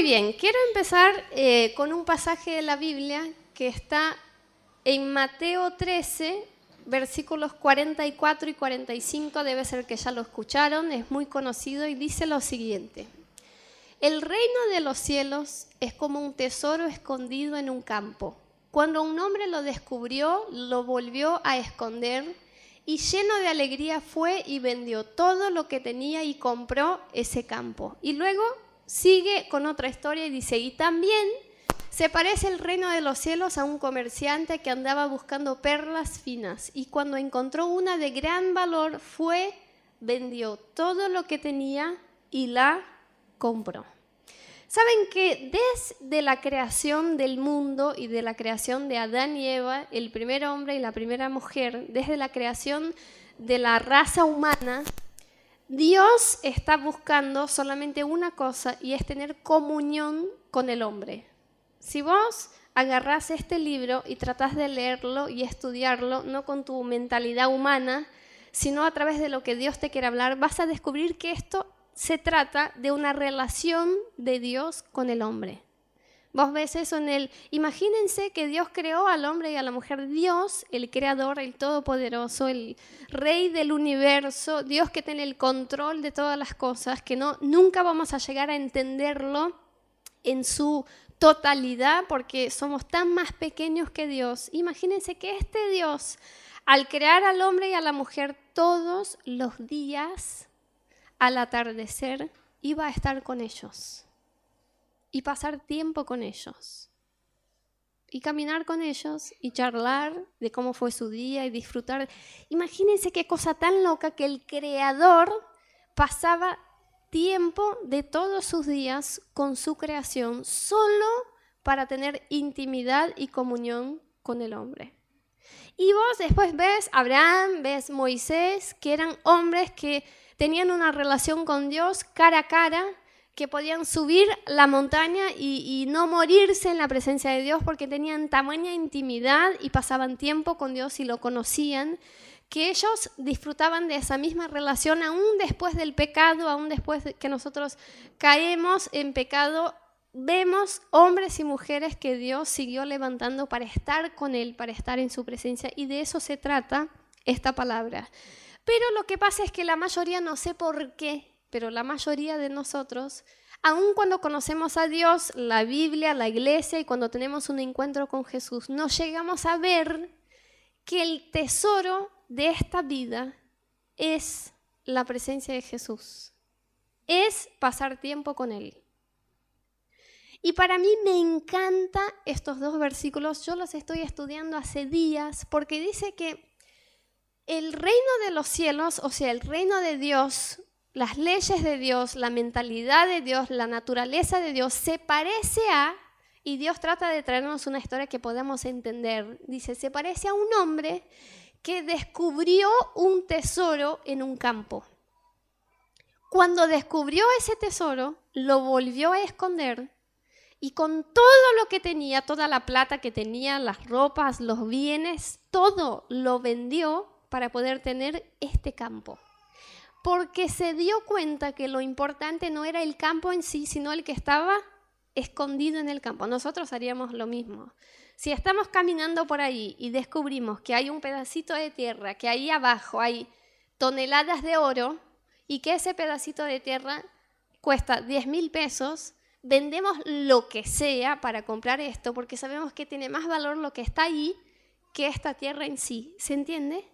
Muy bien, quiero empezar eh, con un pasaje de la Biblia que está en Mateo 13, versículos 44 y 45, debe ser que ya lo escucharon, es muy conocido y dice lo siguiente. El reino de los cielos es como un tesoro escondido en un campo. Cuando un hombre lo descubrió, lo volvió a esconder y lleno de alegría fue y vendió todo lo que tenía y compró ese campo. Y luego sigue con otra historia y dice, y también se parece el reino de los cielos a un comerciante que andaba buscando perlas finas y cuando encontró una de gran valor fue, vendió todo lo que tenía y la compró. Saben que desde la creación del mundo y de la creación de Adán y Eva, el primer hombre y la primera mujer, desde la creación de la raza humana, Dios está buscando solamente una cosa y es tener comunión con el hombre. Si vos agarrás este libro y tratás de leerlo y estudiarlo, no con tu mentalidad humana, sino a través de lo que Dios te quiere hablar, vas a descubrir que esto se trata de una relación de Dios con el hombre. Vos ves eso en el... Imagínense que Dios creó al hombre y a la mujer. Dios, el creador, el todopoderoso, el rey del universo, Dios que tiene el control de todas las cosas, que no, nunca vamos a llegar a entenderlo en su totalidad porque somos tan más pequeños que Dios. Imagínense que este Dios, al crear al hombre y a la mujer todos los días, al atardecer, iba a estar con ellos y pasar tiempo con ellos. Y caminar con ellos y charlar de cómo fue su día y disfrutar. Imagínense qué cosa tan loca que el creador pasaba tiempo de todos sus días con su creación solo para tener intimidad y comunión con el hombre. Y vos después ves Abraham, ves Moisés, que eran hombres que tenían una relación con Dios cara a cara, que podían subir la montaña y, no morirse en la presencia de Dios porque tenían tamaña intimidad y pasaban tiempo con Dios y lo conocían, que ellos disfrutaban de esa misma relación aún después del pecado, aún después de que nosotros caemos en pecado, vemos hombres y mujeres que Dios siguió levantando para estar con Él, para estar en su presencia, y de eso se trata esta palabra. Pero lo que pasa es que la mayoría, no sé por qué, pero la mayoría de nosotros, aun cuando conocemos a Dios, la Biblia, la iglesia y cuando tenemos un encuentro con Jesús, no llegamos a ver que el tesoro de esta vida es la presencia de Jesús, es pasar tiempo con Él. Y para mí me encantan estos dos versículos, yo los estoy estudiando hace días porque dice que el reino de los cielos, o sea, el reino de Dios, las leyes de Dios, la mentalidad de Dios, la naturaleza de Dios se parece a, y Dios trata de traernos una historia que podamos entender, dice, se parece a un hombre que descubrió un tesoro en un campo. Cuando descubrió ese tesoro, lo volvió a esconder y con todo lo que tenía, toda la plata que tenía, las ropas, los bienes, todo lo vendió para poder tener este campo porque se dio cuenta que lo importante no era el campo en sí, sino el que estaba escondido en el campo. Nosotros haríamos lo mismo. Si estamos caminando por ahí y descubrimos que hay un pedacito de tierra, que ahí abajo hay toneladas de oro y que ese pedacito de tierra cuesta 10 mil pesos, vendemos lo que sea para comprar esto porque sabemos que tiene más valor lo que está ahí que esta tierra en sí. ¿Se entiende?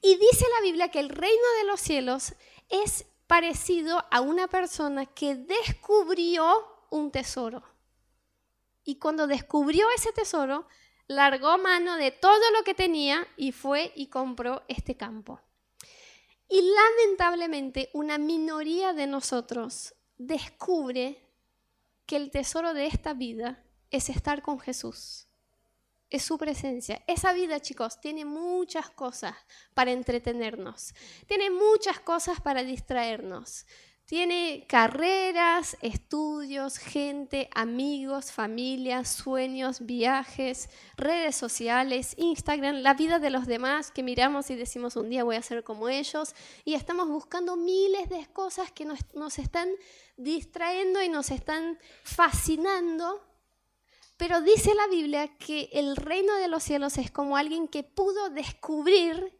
Y dice la Biblia que el reino de los cielos es parecido a una persona que descubrió un tesoro. Y cuando descubrió ese tesoro, largó mano de todo lo que tenía y fue y compró este campo. Y lamentablemente una minoría de nosotros descubre que el tesoro de esta vida es estar con Jesús es su presencia. Esa vida, chicos, tiene muchas cosas para entretenernos, tiene muchas cosas para distraernos, tiene carreras, estudios, gente, amigos, familias, sueños, viajes, redes sociales, Instagram, la vida de los demás que miramos y decimos un día voy a ser como ellos. Y estamos buscando miles de cosas que nos, nos están distrayendo y nos están fascinando. Pero dice la Biblia que el reino de los cielos es como alguien que pudo descubrir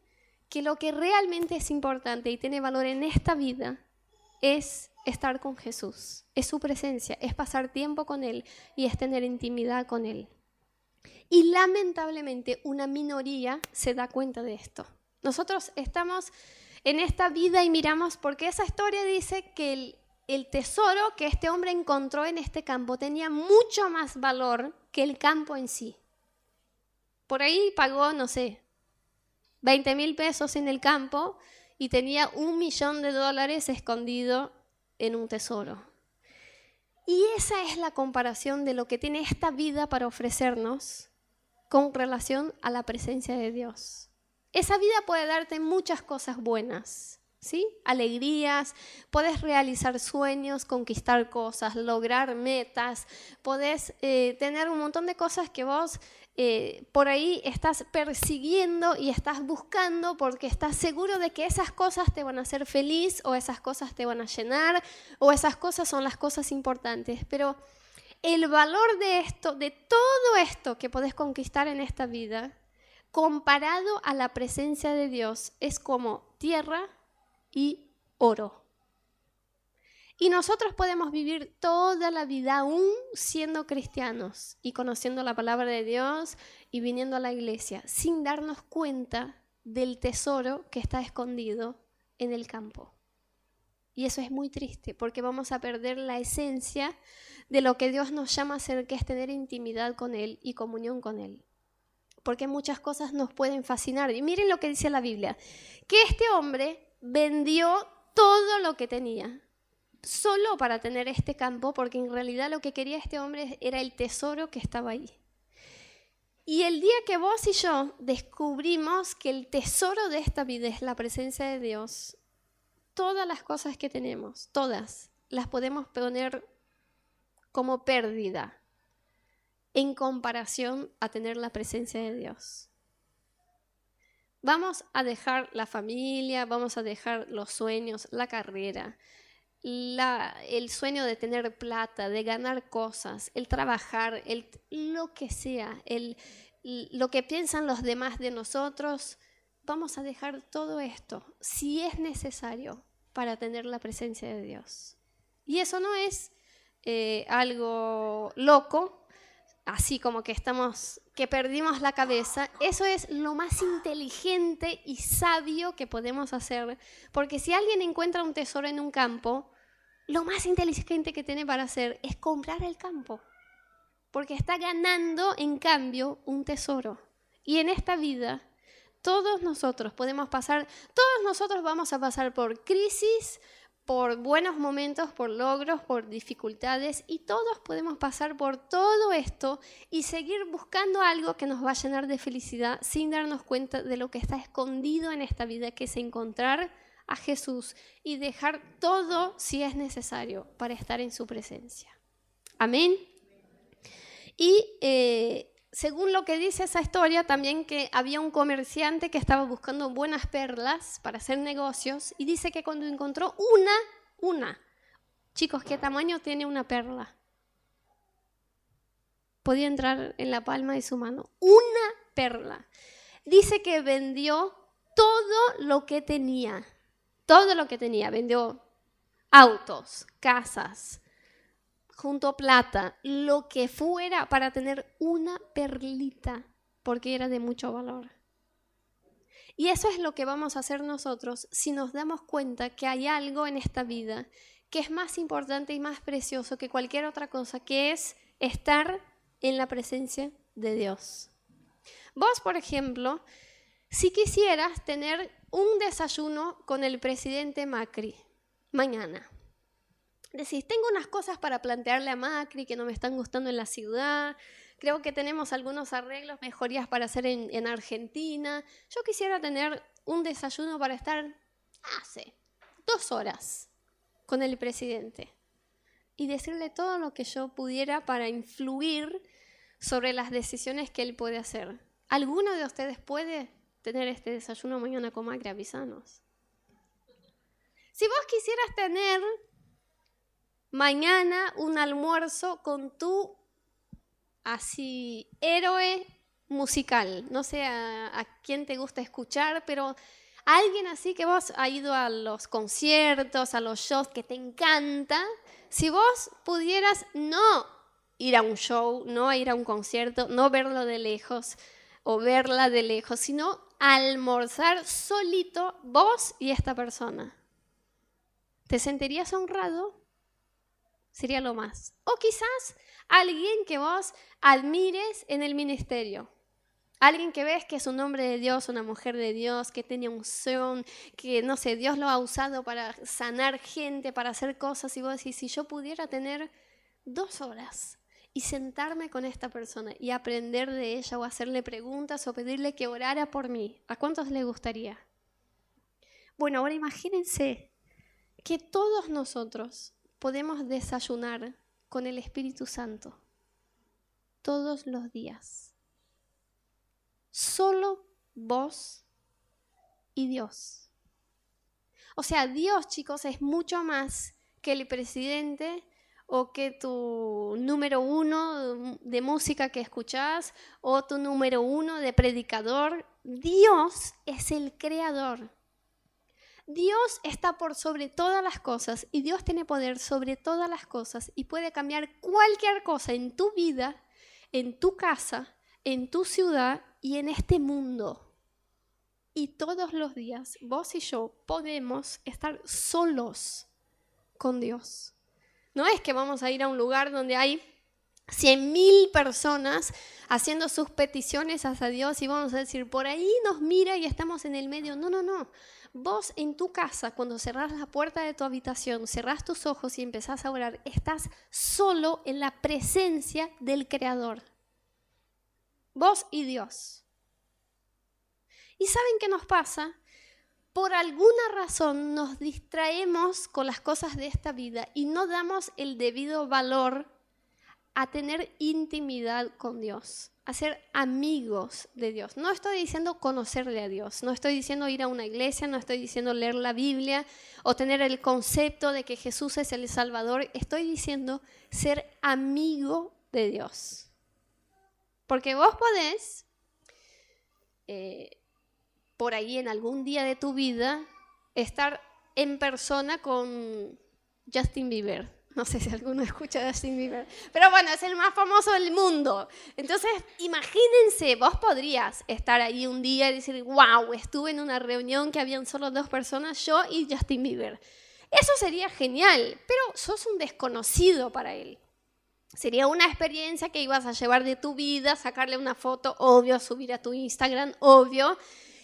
que lo que realmente es importante y tiene valor en esta vida es estar con Jesús, es su presencia, es pasar tiempo con Él y es tener intimidad con Él. Y lamentablemente una minoría se da cuenta de esto. Nosotros estamos en esta vida y miramos porque esa historia dice que el, el tesoro que este hombre encontró en este campo tenía mucho más valor que el campo en sí. Por ahí pagó, no sé, 20 mil pesos en el campo y tenía un millón de dólares escondido en un tesoro. Y esa es la comparación de lo que tiene esta vida para ofrecernos con relación a la presencia de Dios. Esa vida puede darte muchas cosas buenas, ¿sí? Alegrías, puedes realizar sueños, conquistar cosas, lograr metas, puedes eh, tener un montón de cosas que vos eh, por ahí estás persiguiendo y estás buscando porque estás seguro de que esas cosas te van a hacer feliz o esas cosas te van a llenar o esas cosas son las cosas importantes. Pero el valor de esto, de todo esto que podés conquistar en esta vida, comparado a la presencia de Dios, es como tierra y oro. Y nosotros podemos vivir toda la vida aún siendo cristianos y conociendo la palabra de Dios y viniendo a la iglesia sin darnos cuenta del tesoro que está escondido en el campo. Y eso es muy triste porque vamos a perder la esencia de lo que Dios nos llama a hacer, que es tener intimidad con Él y comunión con Él. Porque muchas cosas nos pueden fascinar. Y miren lo que dice la Biblia, que este hombre vendió todo lo que tenía solo para tener este campo, porque en realidad lo que quería este hombre era el tesoro que estaba ahí. Y el día que vos y yo descubrimos que el tesoro de esta vida es la presencia de Dios, todas las cosas que tenemos, todas, las podemos poner como pérdida en comparación a tener la presencia de Dios. Vamos a dejar la familia, vamos a dejar los sueños, la carrera, el sueño de tener plata, de ganar cosas, el trabajar, el, lo que sea, el, lo que piensan los demás de nosotros, vamos a dejar todo esto, si es necesario, para tener la presencia de Dios. Y eso no es eh, algo loco, así como que estamos, que perdimos la cabeza, eso es lo más inteligente y sabio que podemos hacer, porque si alguien encuentra un tesoro en un campo, lo más inteligente que tiene para hacer es comprar el campo, porque está ganando en cambio un tesoro. Y en esta vida, todos nosotros podemos pasar, todos nosotros vamos a pasar por crisis, por buenos momentos, por logros, por dificultades, y todos podemos pasar por todo esto y seguir buscando algo que nos va a llenar de felicidad sin darnos cuenta de lo que está escondido en esta vida, que es encontrar a Jesús y dejar todo si es necesario para estar en su presencia. Amén. Y eh, según lo que dice esa historia, también que había un comerciante que estaba buscando buenas perlas para hacer negocios y dice que cuando encontró una, una, chicos, ¿qué tamaño tiene una perla? Podía entrar en la palma de su mano. Una perla. Dice que vendió todo lo que tenía todo lo que tenía, vendió autos, casas, junto plata, lo que fuera para tener una perlita, porque era de mucho valor. Y eso es lo que vamos a hacer nosotros si nos damos cuenta que hay algo en esta vida que es más importante y más precioso que cualquier otra cosa, que es estar en la presencia de Dios. Vos, por ejemplo, si quisieras tener un desayuno con el presidente Macri mañana. Decís, tengo unas cosas para plantearle a Macri que no me están gustando en la ciudad, creo que tenemos algunos arreglos, mejorías para hacer en, Argentina. Yo quisiera tener un desayuno para estar hace dos horas con el presidente y decirle todo lo que yo pudiera para influir sobre las decisiones que él puede hacer. ¿Alguno de ustedes puede tener este desayuno mañana con Macri? Avisanos. Si vos quisieras tener mañana un almuerzo con tu así héroe musical, no sé a, a quién te gusta escuchar, pero alguien así que vos ha ido a los conciertos, a los shows que te encanta, si vos pudieras no ir a un show, no ir a un concierto, no verlo de lejos o verla de lejos, sino almorzar solito vos y esta persona. ¿Te sentirías honrado? Sería lo más. O quizás alguien que vos admires en el ministerio. Alguien que ves que es un hombre de Dios, una mujer de Dios, que tiene unción, que no sé, Dios lo ha usado para sanar gente, para hacer cosas. Y vos decís, si yo pudiera tener dos horas y sentarme con esta persona y aprender de ella o hacerle preguntas o pedirle que orara por mí, ¿a cuántos le gustaría? Bueno, ahora imagínense que todos nosotros podemos desayunar con el Espíritu Santo todos los días Solo vos y Dios. O sea, Dios, chicos, es mucho más que el presidente o que tu número uno de música que escuchás o tu número uno de predicador. Dios es el creador. Dios está por sobre todas las cosas y Dios tiene poder sobre todas las cosas y puede cambiar cualquier cosa en tu vida, en tu casa, en tu ciudad y en este mundo. Y todos los días vos y yo podemos estar solos con Dios. No es que vamos a ir a un lugar donde hay cien mil personas haciendo sus peticiones hacia Dios y vamos a decir, por ahí nos mira y estamos en el medio. No, no, no. Vos en tu casa, cuando cerrás la puerta de tu habitación, cerrás tus ojos y empezás a orar, estás solo en la presencia del Creador. Vos y Dios. ¿Y saben qué nos pasa? Por alguna razón nos distraemos con las cosas de esta vida y no damos el debido valor a tener intimidad con Dios, a ser amigos de Dios. No estoy diciendo conocerle a Dios, no estoy diciendo ir a una iglesia, no estoy diciendo leer la Biblia o tener el concepto de que Jesús es el Salvador, estoy diciendo ser amigo de Dios. Porque vos podés, eh, por ahí en algún día de tu vida, estar en persona con Justin Bieber. No sé si alguno escucha a Justin Bieber. Pero bueno, es el más famoso del mundo. Entonces, imagínense, vos podrías estar ahí un día y decir, wow, estuve en una reunión que habían solo dos personas, yo y Justin Bieber. Eso sería genial, pero sos un desconocido para él. Sería una experiencia que ibas a llevar de tu vida, sacarle una foto, obvio, subir a tu Instagram, obvio.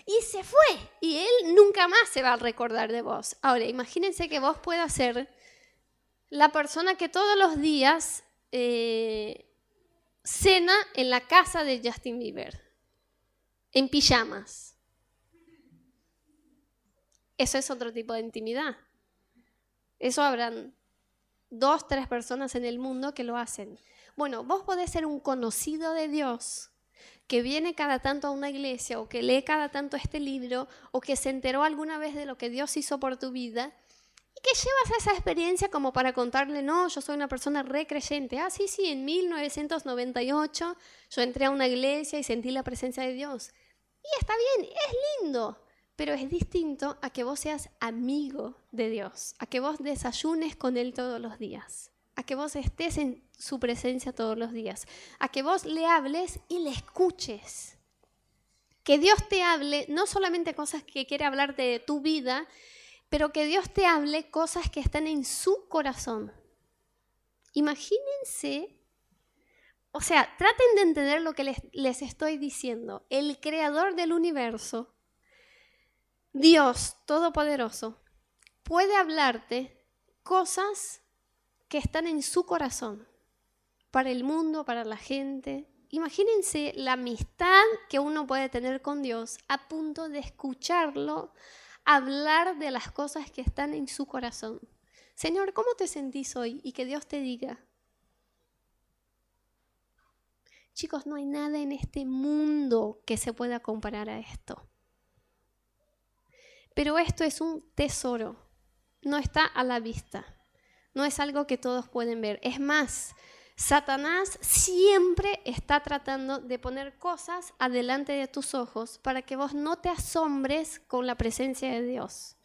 Y se fue. Y él nunca más se va a recordar de vos. Ahora, imagínense que vos puedas ser la persona que todos los días eh, cena en la casa de Justin Bieber, en pijamas. Eso es otro tipo de intimidad. Eso habrán dos, tres personas en el mundo que lo hacen. Bueno, vos podés ser un conocido de Dios que viene cada tanto a una iglesia o que lee cada tanto este libro o que se enteró alguna vez de lo que Dios hizo por tu vida que llevas esa experiencia como para contarle, no, yo soy una persona recreyente. Ah, sí, sí, en 1998 yo entré a una iglesia y sentí la presencia de Dios. Y está bien, es lindo, pero es distinto a que vos seas amigo de Dios, a que vos desayunes con Él todos los días, a que vos estés en su presencia todos los días, a que vos le hables y le escuches. Que Dios te hable no solamente cosas que quiere hablarte de tu vida, pero que Dios te hable cosas que están en su corazón. Imagínense, o sea, traten de entender lo que les, les estoy diciendo. El creador del universo Dios Todopoderoso puede hablarte cosas que están en su corazón, para el mundo, para la gente. Imagínense la amistad que uno puede tener con Dios a punto de escucharlo hablar de las cosas que están en su corazón. Señor, ¿cómo te sentís hoy? Y que Dios te diga. Chicos, no hay nada en este mundo que se pueda comparar a esto. Pero esto es un tesoro, no está a la vista, no es algo que todos pueden ver. Es más, Satanás siempre está tratando de poner cosas adelante de tus ojos para que vos no te asombres con la presencia de Dios.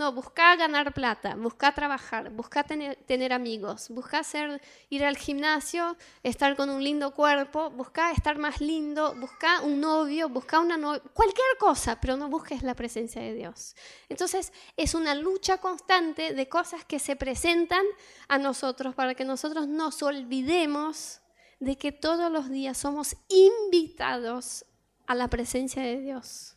No, busca ganar plata, busca trabajar, busca tener, amigos, busca ir al gimnasio, estar con un lindo cuerpo, busca estar más lindo, busca un novio, busca una novia, cualquier cosa, pero no busques la presencia de Dios. Entonces es una lucha constante de cosas que se presentan a nosotros para que nosotros nos olvidemos de que todos los días somos invitados a la presencia de Dios.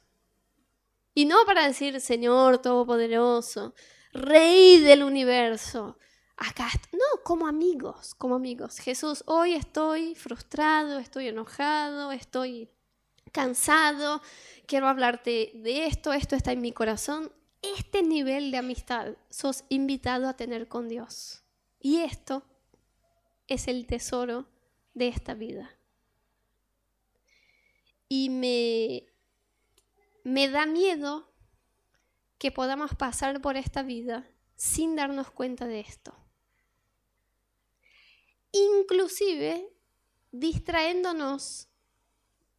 Y no para decir, Señor Todopoderoso, Rey del universo. Acá, no, como amigos, como amigos. Jesús, hoy estoy frustrado, estoy enojado, estoy cansado, quiero hablarte de esto, esto está en mi corazón. Este nivel de amistad sos invitado a tener con Dios. Y esto es el tesoro de esta vida. Y me me da miedo que podamos pasar por esta vida sin darnos cuenta de esto. Inclusive distraéndonos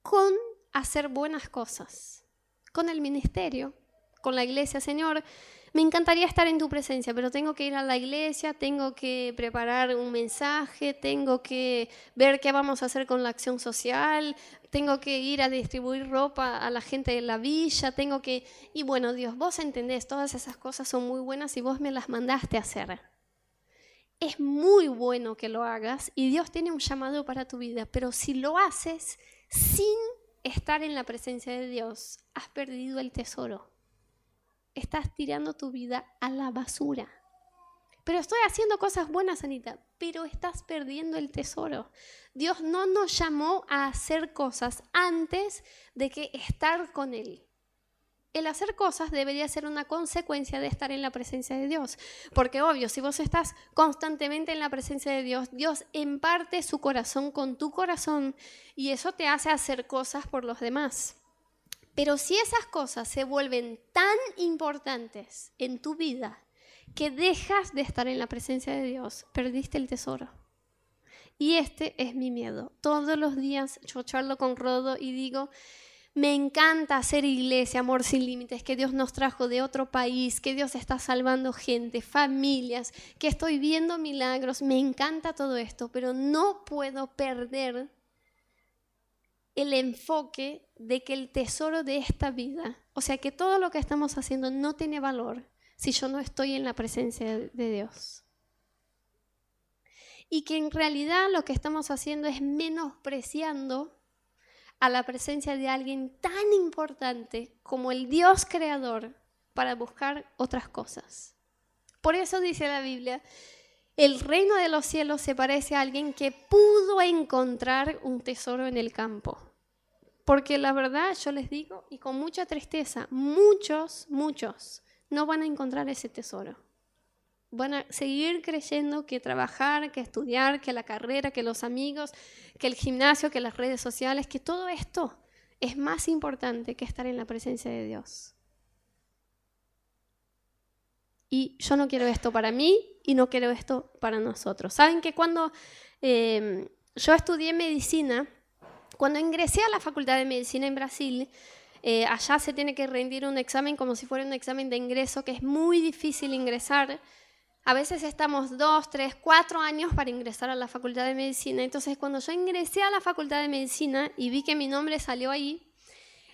con hacer buenas cosas, con el ministerio, con la iglesia. Señor, me encantaría estar en tu presencia, pero tengo que ir a la iglesia, tengo que preparar un mensaje, tengo que ver qué vamos a hacer con la acción social, tengo que ir a distribuir ropa a la gente de la villa, tengo que... Y bueno, Dios, vos entendés, todas esas cosas son muy buenas y vos me las mandaste a hacer. Es muy bueno que lo hagas y Dios tiene un llamado para tu vida, pero si lo haces sin estar en la presencia de Dios, has perdido el tesoro estás tirando tu vida a la basura. Pero estoy haciendo cosas buenas, Anita, pero estás perdiendo el tesoro. Dios no nos llamó a hacer cosas antes de que estar con Él. El hacer cosas debería ser una consecuencia de estar en la presencia de Dios. Porque obvio, si vos estás constantemente en la presencia de Dios, Dios emparte su corazón con tu corazón y eso te hace hacer cosas por los demás. Pero si esas cosas se vuelven tan importantes en tu vida que dejas de estar en la presencia de Dios, perdiste el tesoro. Y este es mi miedo. Todos los días yo charlo con Rodo y digo, me encanta hacer iglesia, amor sin límites, que Dios nos trajo de otro país, que Dios está salvando gente, familias, que estoy viendo milagros, me encanta todo esto, pero no puedo perder el enfoque de que el tesoro de esta vida, o sea que todo lo que estamos haciendo no tiene valor si yo no estoy en la presencia de Dios. Y que en realidad lo que estamos haciendo es menospreciando a la presencia de alguien tan importante como el Dios creador para buscar otras cosas. Por eso dice la Biblia, el reino de los cielos se parece a alguien que pudo encontrar un tesoro en el campo. Porque la verdad, yo les digo, y con mucha tristeza, muchos, muchos no van a encontrar ese tesoro. Van a seguir creyendo que trabajar, que estudiar, que la carrera, que los amigos, que el gimnasio, que las redes sociales, que todo esto es más importante que estar en la presencia de Dios. Y yo no quiero esto para mí y no quiero esto para nosotros. Saben que cuando eh, yo estudié medicina, cuando ingresé a la Facultad de Medicina en Brasil, eh, allá se tiene que rendir un examen como si fuera un examen de ingreso, que es muy difícil ingresar. A veces estamos dos, tres, cuatro años para ingresar a la Facultad de Medicina. Entonces, cuando yo ingresé a la Facultad de Medicina y vi que mi nombre salió ahí,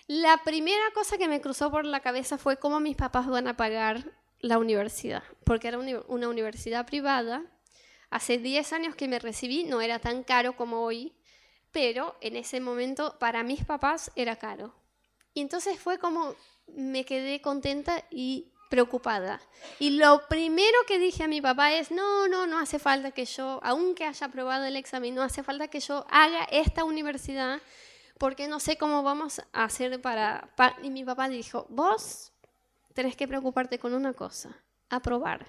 la primera cosa que me cruzó por la cabeza fue cómo mis papás van a pagar la universidad, porque era una universidad privada. Hace 10 años que me recibí, no era tan caro como hoy, pero en ese momento para mis papás era caro. Y entonces fue como me quedé contenta y preocupada. Y lo primero que dije a mi papá es, no, no, no hace falta que yo, aunque haya aprobado el examen, no hace falta que yo haga esta universidad porque no sé cómo vamos a hacer para... Y mi papá dijo, vos tenés que preocuparte con una cosa, aprobar.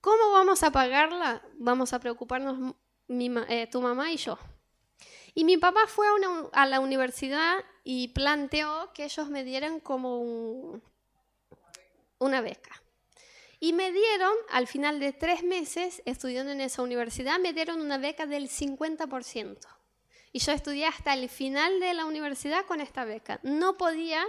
¿Cómo vamos a pagarla? Vamos a preocuparnos eh, tu mamá y yo. Y mi papá fue a, la universidad y planteó que ellos me dieran como una beca. Y me dieron, al final de tres meses estudiando en esa universidad, me dieron una beca del 50%. Y yo estudié hasta el final de la universidad con esta beca. No podía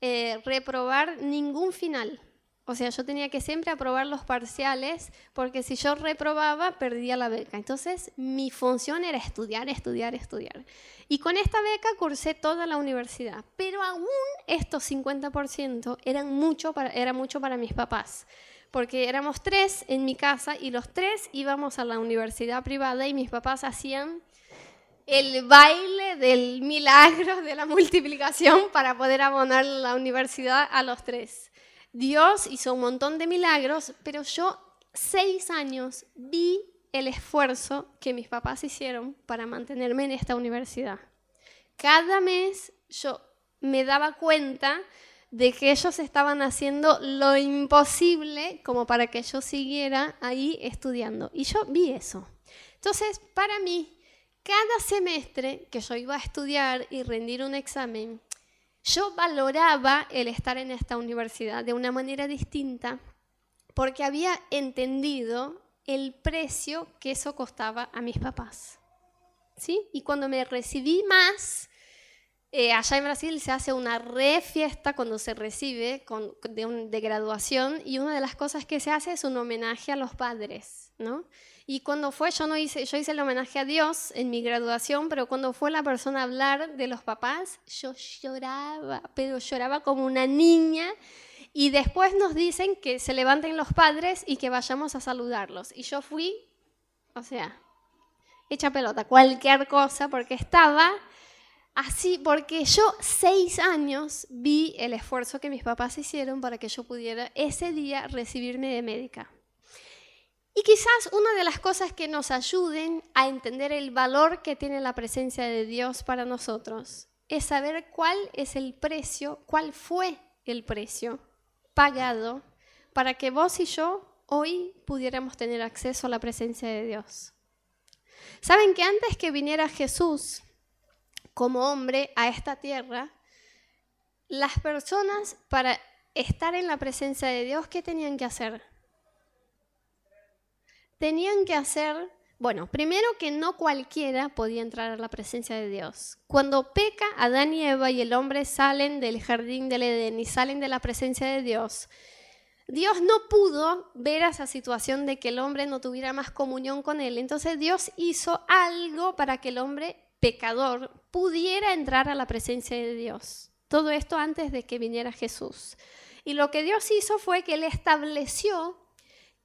eh, reprobar ningún final. O sea, yo tenía que siempre aprobar los parciales porque si yo reprobaba perdía la beca. Entonces mi función era estudiar, estudiar, estudiar. Y con esta beca cursé toda la universidad. Pero aún estos 50% eran mucho para, era mucho para mis papás. Porque éramos tres en mi casa y los tres íbamos a la universidad privada y mis papás hacían el baile del milagro de la multiplicación para poder abonar la universidad a los tres. Dios hizo un montón de milagros, pero yo seis años vi el esfuerzo que mis papás hicieron para mantenerme en esta universidad. Cada mes yo me daba cuenta de que ellos estaban haciendo lo imposible como para que yo siguiera ahí estudiando. Y yo vi eso. Entonces, para mí, cada semestre que yo iba a estudiar y rendir un examen, yo valoraba el estar en esta universidad de una manera distinta porque había entendido el precio que eso costaba a mis papás. ¿Sí? Y cuando me recibí más, eh, allá en Brasil se hace una re fiesta cuando se recibe de, de, graduación y una de las cosas que se hace es un homenaje a los padres, ¿no? Y cuando fue, yo no hice, yo hice el homenaje a Dios en mi graduación, pero cuando fue la persona a hablar de los papás, yo lloraba, pero lloraba como una niña. Y después nos dicen que se levanten los padres y que vayamos a saludarlos. Y yo fui, o sea, hecha pelota, cualquier cosa, porque estaba así, porque yo seis años vi el esfuerzo que mis papás hicieron para que yo pudiera ese día recibirme de médica. Y quizás una de las cosas que nos ayuden a entender el valor que tiene la presencia de Dios para nosotros es saber cuál es el precio, cuál fue el precio pagado para que vos y yo hoy pudiéramos tener acceso a la presencia de Dios. Saben que antes que viniera Jesús como hombre a esta tierra, las personas para estar en la presencia de Dios, ¿qué tenían que hacer? Tenían que hacer, bueno, primero que no cualquiera podía entrar a la presencia de Dios. Cuando peca Adán y Eva y el hombre salen del jardín del Edén y salen de la presencia de Dios, Dios no pudo ver esa situación de que el hombre no tuviera más comunión con él. Entonces Dios hizo algo para que el hombre pecador pudiera entrar a la presencia de Dios. Todo esto antes de que viniera Jesús. Y lo que Dios hizo fue que Él estableció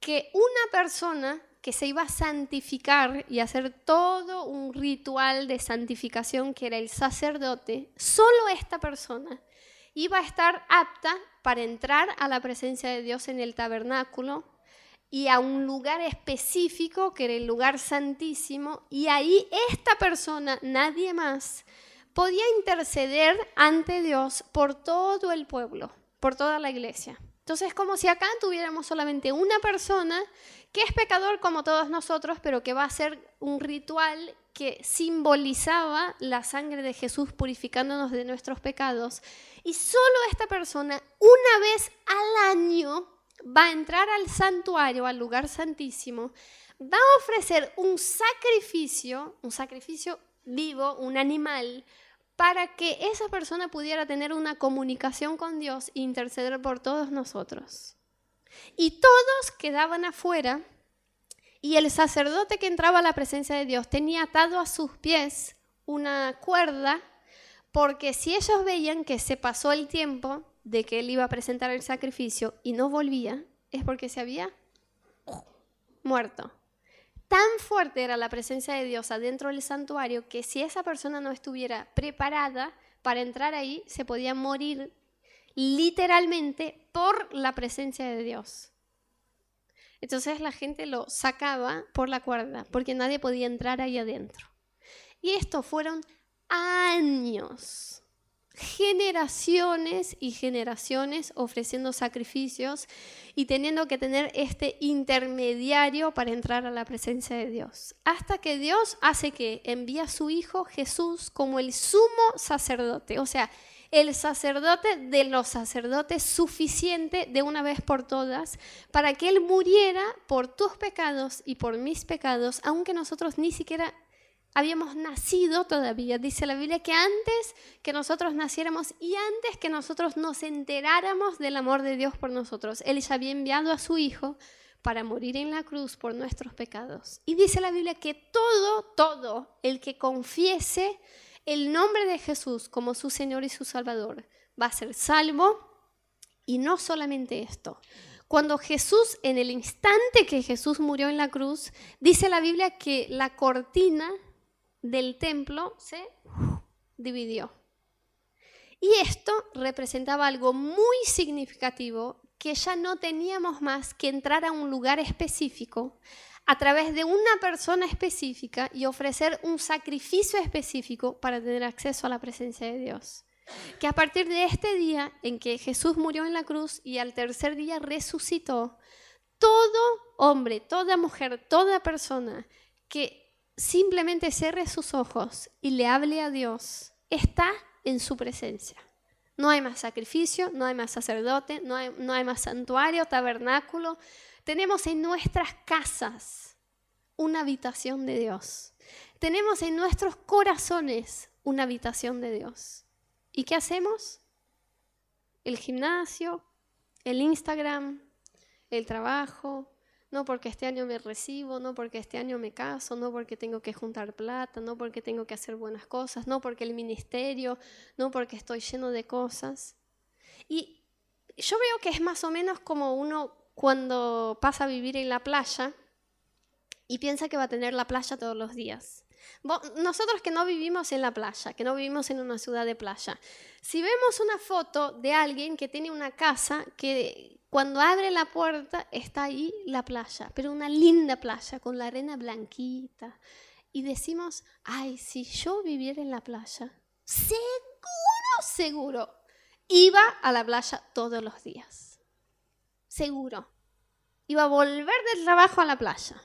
que una persona que se iba a santificar y hacer todo un ritual de santificación que era el sacerdote, solo esta persona iba a estar apta para entrar a la presencia de Dios en el tabernáculo y a un lugar específico que era el lugar santísimo y ahí esta persona, nadie más, podía interceder ante Dios por todo el pueblo, por toda la iglesia. Entonces, como si acá tuviéramos solamente una persona que es pecador como todos nosotros, pero que va a hacer un ritual que simbolizaba la sangre de Jesús purificándonos de nuestros pecados. Y solo esta persona, una vez al año, va a entrar al santuario, al lugar santísimo, va a ofrecer un sacrificio, un sacrificio vivo, un animal, para que esa persona pudiera tener una comunicación con Dios e interceder por todos nosotros. Y todos quedaban afuera y el sacerdote que entraba a la presencia de Dios tenía atado a sus pies una cuerda porque si ellos veían que se pasó el tiempo de que él iba a presentar el sacrificio y no volvía, es porque se había muerto. Tan fuerte era la presencia de Dios adentro del santuario que si esa persona no estuviera preparada para entrar ahí, se podía morir literalmente por la presencia de Dios. Entonces la gente lo sacaba por la cuerda porque nadie podía entrar ahí adentro. Y esto fueron años, generaciones y generaciones ofreciendo sacrificios y teniendo que tener este intermediario para entrar a la presencia de Dios. Hasta que Dios hace que envía a su Hijo Jesús como el sumo sacerdote, o sea, el sacerdote de los sacerdotes suficiente de una vez por todas para que Él muriera por tus pecados y por mis pecados, aunque nosotros ni siquiera habíamos nacido todavía. Dice la Biblia que antes que nosotros naciéramos y antes que nosotros nos enteráramos del amor de Dios por nosotros, Él ya había enviado a su Hijo para morir en la cruz por nuestros pecados. Y dice la Biblia que todo, todo el que confiese el nombre de Jesús como su Señor y su Salvador va a ser salvo. Y no solamente esto. Cuando Jesús, en el instante que Jesús murió en la cruz, dice la Biblia que la cortina del templo se dividió. Y esto representaba algo muy significativo que ya no teníamos más que entrar a un lugar específico a través de una persona específica y ofrecer un sacrificio específico para tener acceso a la presencia de Dios. Que a partir de este día en que Jesús murió en la cruz y al tercer día resucitó, todo hombre, toda mujer, toda persona que simplemente cierre sus ojos y le hable a Dios, está en su presencia. No hay más sacrificio, no hay más sacerdote, no hay, no hay más santuario, tabernáculo. Tenemos en nuestras casas una habitación de Dios. Tenemos en nuestros corazones una habitación de Dios. ¿Y qué hacemos? El gimnasio, el Instagram, el trabajo, no porque este año me recibo, no porque este año me caso, no porque tengo que juntar plata, no porque tengo que hacer buenas cosas, no porque el ministerio, no porque estoy lleno de cosas. Y yo veo que es más o menos como uno cuando pasa a vivir en la playa y piensa que va a tener la playa todos los días. Nosotros que no vivimos en la playa, que no vivimos en una ciudad de playa, si vemos una foto de alguien que tiene una casa que cuando abre la puerta está ahí la playa, pero una linda playa con la arena blanquita. Y decimos, ay, si yo viviera en la playa, seguro, seguro, iba a la playa todos los días. Seguro. Iba a volver del trabajo a la playa.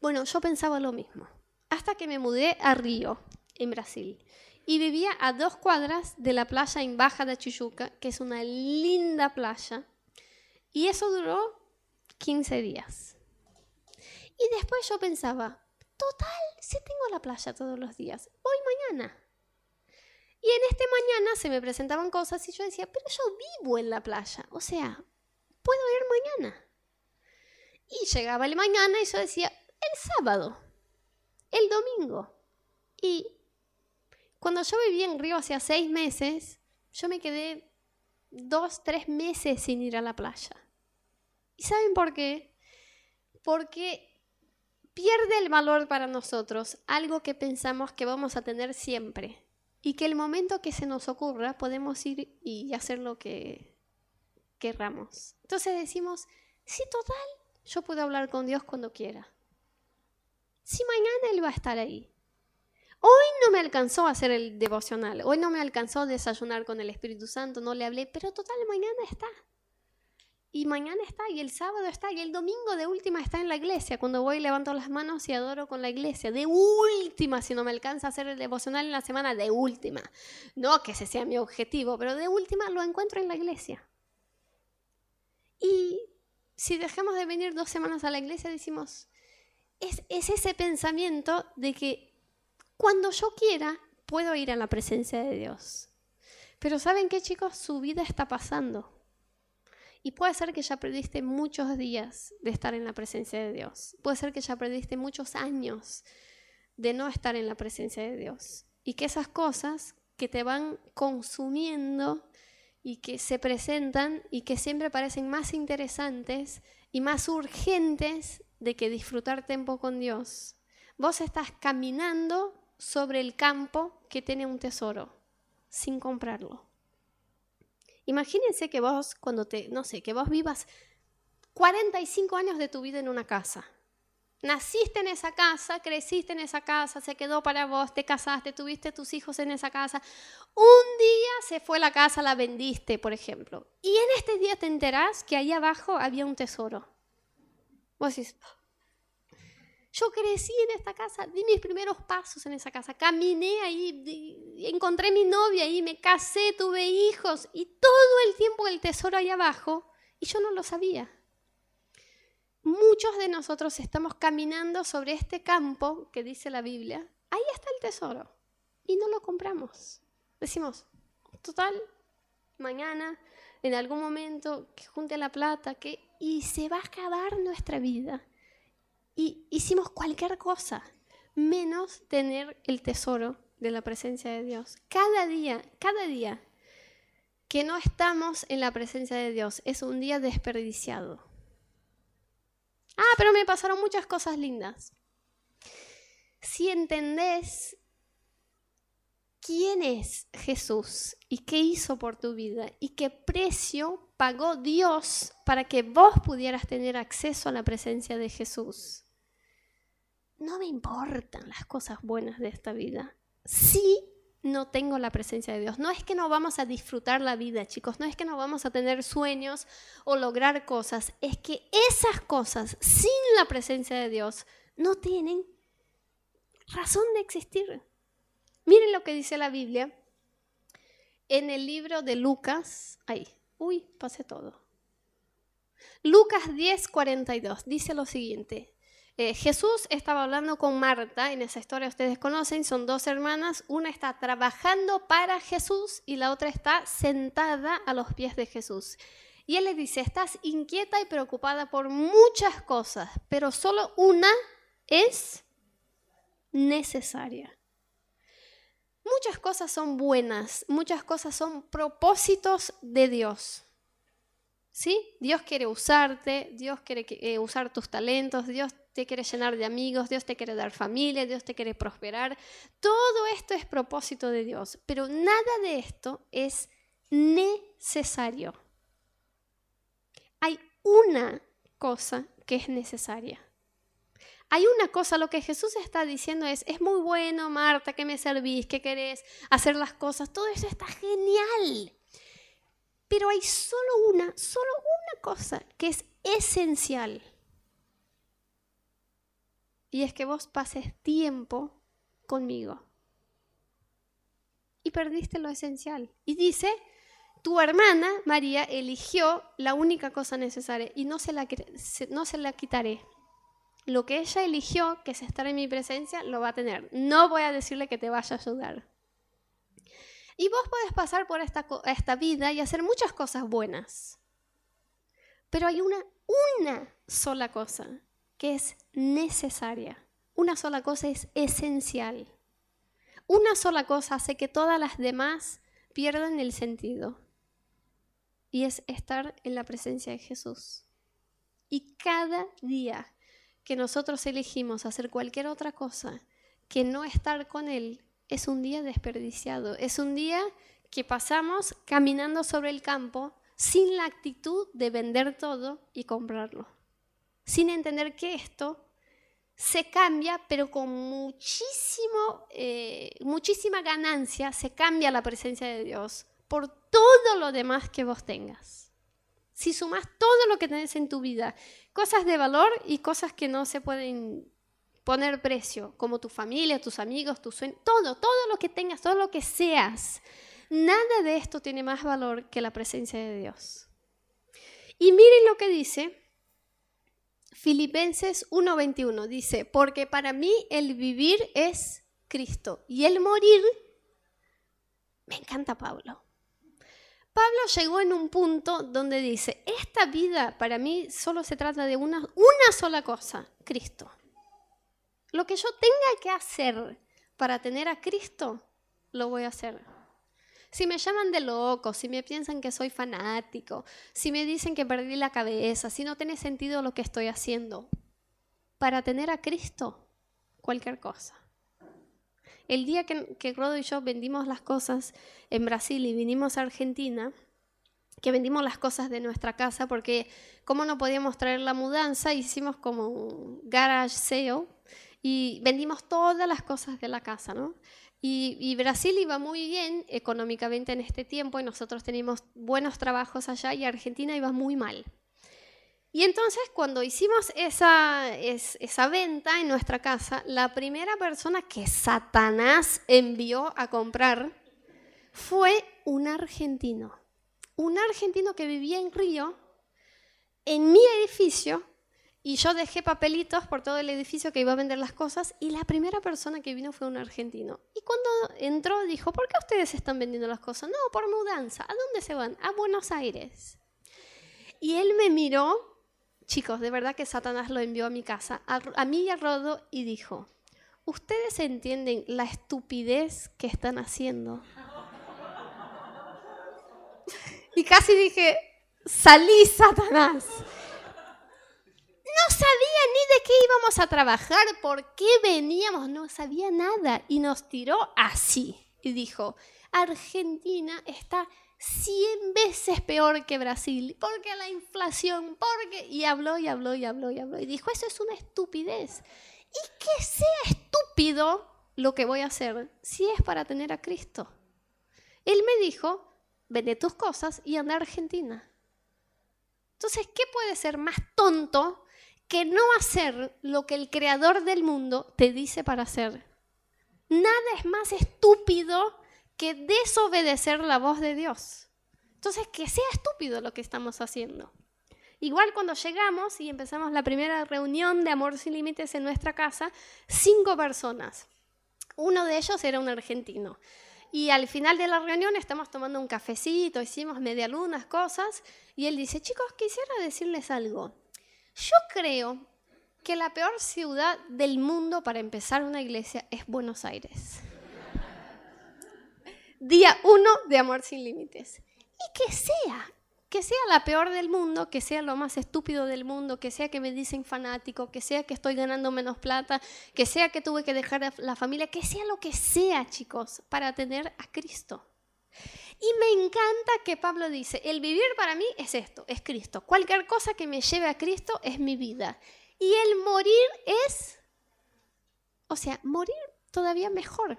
Bueno, yo pensaba lo mismo. Hasta que me mudé a Río, en Brasil. Y vivía a dos cuadras de la playa en Baja de Chuchuca, que es una linda playa y eso duró 15 días. Y después yo pensaba, total, si tengo la playa todos los días, voy mañana. Y en este mañana se me presentaban cosas y yo decía, pero yo vivo en la playa, o sea, puedo ir mañana. Y llegaba el mañana y yo decía, el sábado, el domingo. Y cuando yo vivía en Río hacía seis meses, yo me quedé dos, tres meses sin ir a la playa. ¿Y saben por qué? Porque pierde el valor para nosotros algo que pensamos que vamos a tener siempre y que el momento que se nos ocurra podemos ir y hacer lo que querramos. Entonces decimos, sí, total, yo puedo hablar con Dios cuando quiera. Si mañana Él va a estar ahí. Hoy no me alcanzó a hacer el devocional, hoy no me alcanzó a desayunar con el Espíritu Santo, no le hablé, pero total, mañana está. Y mañana está, y el sábado está, y el domingo de última está en la iglesia. Cuando voy levanto las manos y adoro con la iglesia. De última, si no me alcanza a hacer el devocional en la semana, de última. No que ese sea mi objetivo, pero de última lo encuentro en la iglesia. Y si dejamos de venir dos semanas a la iglesia, decimos, es, es ese pensamiento de que cuando yo quiera, puedo ir a la presencia de Dios. Pero ¿saben qué chicos? Su vida está pasando y puede ser que ya perdiste muchos días de estar en la presencia de Dios. Puede ser que ya perdiste muchos años de no estar en la presencia de Dios. Y que esas cosas que te van consumiendo y que se presentan y que siempre parecen más interesantes y más urgentes de que disfrutar tiempo con Dios. Vos estás caminando sobre el campo que tiene un tesoro sin comprarlo. Imagínense que vos, cuando te, no sé, que vos vivas 45 años de tu vida en una casa Naciste en esa casa, creciste en esa casa, se quedó para vos, te casaste, tuviste tus hijos en esa casa. Un día se fue la casa, la vendiste, por ejemplo. Y en este día te enterás que ahí abajo había un tesoro. Vos decís, yo crecí en esta casa, di mis primeros pasos en esa casa, caminé ahí, encontré mi novia ahí, me casé, tuve hijos y todo el tiempo el tesoro ahí abajo y yo no lo sabía muchos de nosotros estamos caminando sobre este campo que dice la Biblia. Ahí está el tesoro. Y no lo compramos. Decimos, total, mañana, en algún momento, que junte la plata, que... Y se va a acabar nuestra vida. Y hicimos cualquier cosa, menos tener el tesoro de la presencia de Dios. Cada día, cada día que no estamos en la presencia de Dios es un día desperdiciado. Ah, pero me pasaron muchas cosas lindas. Si entendés quién es Jesús y qué hizo por tu vida y qué precio pagó Dios para que vos pudieras tener acceso a la presencia de Jesús. No me importan las cosas buenas de esta vida. Sí no tengo la presencia de Dios. No es que no vamos a disfrutar la vida, chicos, no es que no vamos a tener sueños o lograr cosas, es que esas cosas sin la presencia de Dios no tienen razón de existir. Miren lo que dice la Biblia en el libro de Lucas. Ahí, uy, pasé todo. Lucas 10, 42 dice lo siguiente. Eh, Jesús estaba hablando con Marta, en esa historia ustedes conocen, son dos hermanas, una está trabajando para Jesús y la otra está sentada a los pies de Jesús. Y él le dice, estás inquieta y preocupada por muchas cosas, pero solo una es necesaria. Muchas cosas son buenas, muchas cosas son propósitos de Dios. ¿Sí? Dios quiere usarte, Dios quiere eh, usar tus talentos, Dios te quiere llenar de amigos, Dios te quiere dar familia, Dios te quiere prosperar. Todo esto es propósito de Dios, pero nada de esto es necesario. Hay una cosa que es necesaria. Hay una cosa, lo que Jesús está diciendo es, es muy bueno, Marta, que me servís, que querés hacer las cosas, todo eso está genial. Pero hay solo una, solo una cosa que es esencial y es que vos pases tiempo conmigo. Y perdiste lo esencial. Y dice, tu hermana María eligió la única cosa necesaria y no se la, no se la quitaré. Lo que ella eligió, que es estar en mi presencia, lo va a tener. No voy a decirle que te vaya a ayudar. Y vos podés pasar por esta, esta vida y hacer muchas cosas buenas. Pero hay una, una sola cosa que es necesaria. Una sola cosa es esencial. Una sola cosa hace que todas las demás pierdan el sentido. Y es estar en la presencia de Jesús. Y cada día que nosotros elegimos hacer cualquier otra cosa que no estar con Él, es un día desperdiciado. Es un día que pasamos caminando sobre el campo sin la actitud de vender todo y comprarlo sin entender que esto se cambia, pero con muchísimo, eh, muchísima ganancia, se cambia la presencia de Dios por todo lo demás que vos tengas. Si sumas todo lo que tenés en tu vida, cosas de valor y cosas que no se pueden poner precio, como tu familia, tus amigos, tus sueños, todo, todo lo que tengas, todo lo que seas, nada de esto tiene más valor que la presencia de Dios. Y miren lo que dice Filipenses 1:21 dice, porque para mí el vivir es Cristo y el morir, me encanta Pablo. Pablo llegó en un punto donde dice, esta vida para mí solo se trata de una, una sola cosa, Cristo. Lo que yo tenga que hacer para tener a Cristo, lo voy a hacer. Si me llaman de loco, si me piensan que soy fanático, si me dicen que perdí la cabeza, si no tiene sentido lo que estoy haciendo, para tener a Cristo, cualquier cosa. El día que, que Rodo y yo vendimos las cosas en Brasil y vinimos a Argentina, que vendimos las cosas de nuestra casa porque como no podíamos traer la mudanza, hicimos como un garage sale y vendimos todas las cosas de la casa, ¿no? Y, Brasil iba muy bien económicamente en este tiempo y nosotros teníamos buenos trabajos allá y Argentina iba muy mal. Y entonces cuando hicimos esa, esa venta en nuestra casa, la primera persona que Satanás envió a comprar fue un argentino. Un argentino que vivía en Río, en mi edificio, y yo dejé papelitos por todo el edificio que iba a vender las cosas y la primera persona que vino fue un argentino. Y cuando entró dijo, ¿por qué ustedes están vendiendo las cosas? No, por mudanza. ¿A dónde se van? A Buenos Aires. Y él me miró, chicos, de verdad que Satanás lo envió a mi casa, a, mí y a Rodo, y dijo, ¿ustedes entienden la estupidez que están haciendo? y casi dije, salí, Satanás no sabía ni de qué íbamos a trabajar, por qué veníamos, no sabía nada. Y nos tiró así. Y dijo, Argentina está 100 veces peor que Brasil, porque la inflación, porque... Y habló y habló y habló y habló. Y dijo, eso es una estupidez. Y que sea estúpido lo que voy a hacer si es para tener a Cristo. Él me dijo, vende tus cosas y anda a Argentina. Entonces, ¿qué puede ser más tonto que no hacer lo que el creador del mundo te dice para hacer. Nada es más estúpido que desobedecer la voz de Dios. Entonces, que sea estúpido lo que estamos haciendo. Igual cuando llegamos y empezamos la primera reunión de Amor sin Límites en nuestra casa, cinco personas. Uno de ellos era un argentino. Y al final de la reunión estamos tomando un cafecito, hicimos media luna, cosas, y él dice, chicos, quisiera decirles algo. Yo creo que la peor ciudad del mundo para empezar una iglesia es Buenos Aires. Día uno de Amor sin Límites. Y que sea, que sea la peor del mundo, que sea lo más estúpido del mundo, que sea que me dicen fanático, que sea que estoy ganando menos plata, que sea que tuve que dejar la familia, que sea lo que sea, chicos, para tener a Cristo. Y me encanta que Pablo dice, el vivir para mí es esto, es Cristo. Cualquier cosa que me lleve a Cristo es mi vida. Y el morir es, o sea, morir todavía mejor,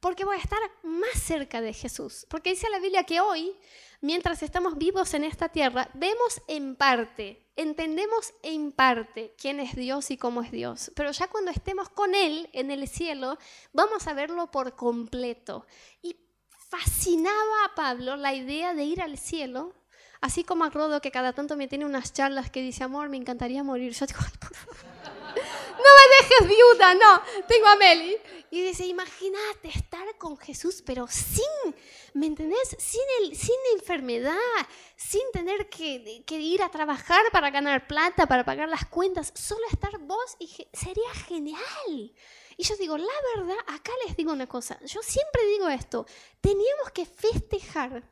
porque voy a estar más cerca de Jesús. Porque dice la Biblia que hoy, mientras estamos vivos en esta tierra, vemos en parte, entendemos en parte quién es Dios y cómo es Dios. Pero ya cuando estemos con Él en el cielo, vamos a verlo por completo. Y fascinaba a Pablo la idea de ir al cielo, así como a Rodo que cada tanto me tiene unas charlas que dice, amor, me encantaría morir. Yo digo, no me dejes viuda, no, tengo a Meli. Y dice, imagínate estar con Jesús, pero sin, ¿me entendés? Sin, el, sin enfermedad, sin tener que, que, ir a trabajar para ganar plata, para pagar las cuentas, solo estar vos y sería genial. Y yo digo, la verdad, acá les digo una cosa, yo siempre digo esto, teníamos que festejar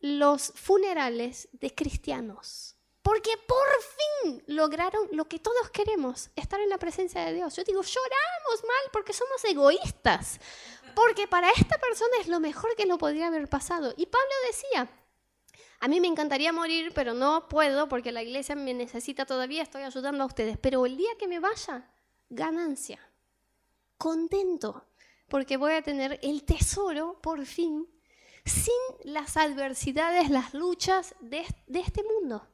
los funerales de cristianos, porque por fin lograron lo que todos queremos, estar en la presencia de Dios. Yo digo, lloramos mal porque somos egoístas, porque para esta persona es lo mejor que lo podría haber pasado. Y Pablo decía, a mí me encantaría morir, pero no puedo porque la iglesia me necesita todavía, estoy ayudando a ustedes, pero el día que me vaya, ganancia contento, porque voy a tener el tesoro por fin, sin las adversidades, las luchas de, este mundo.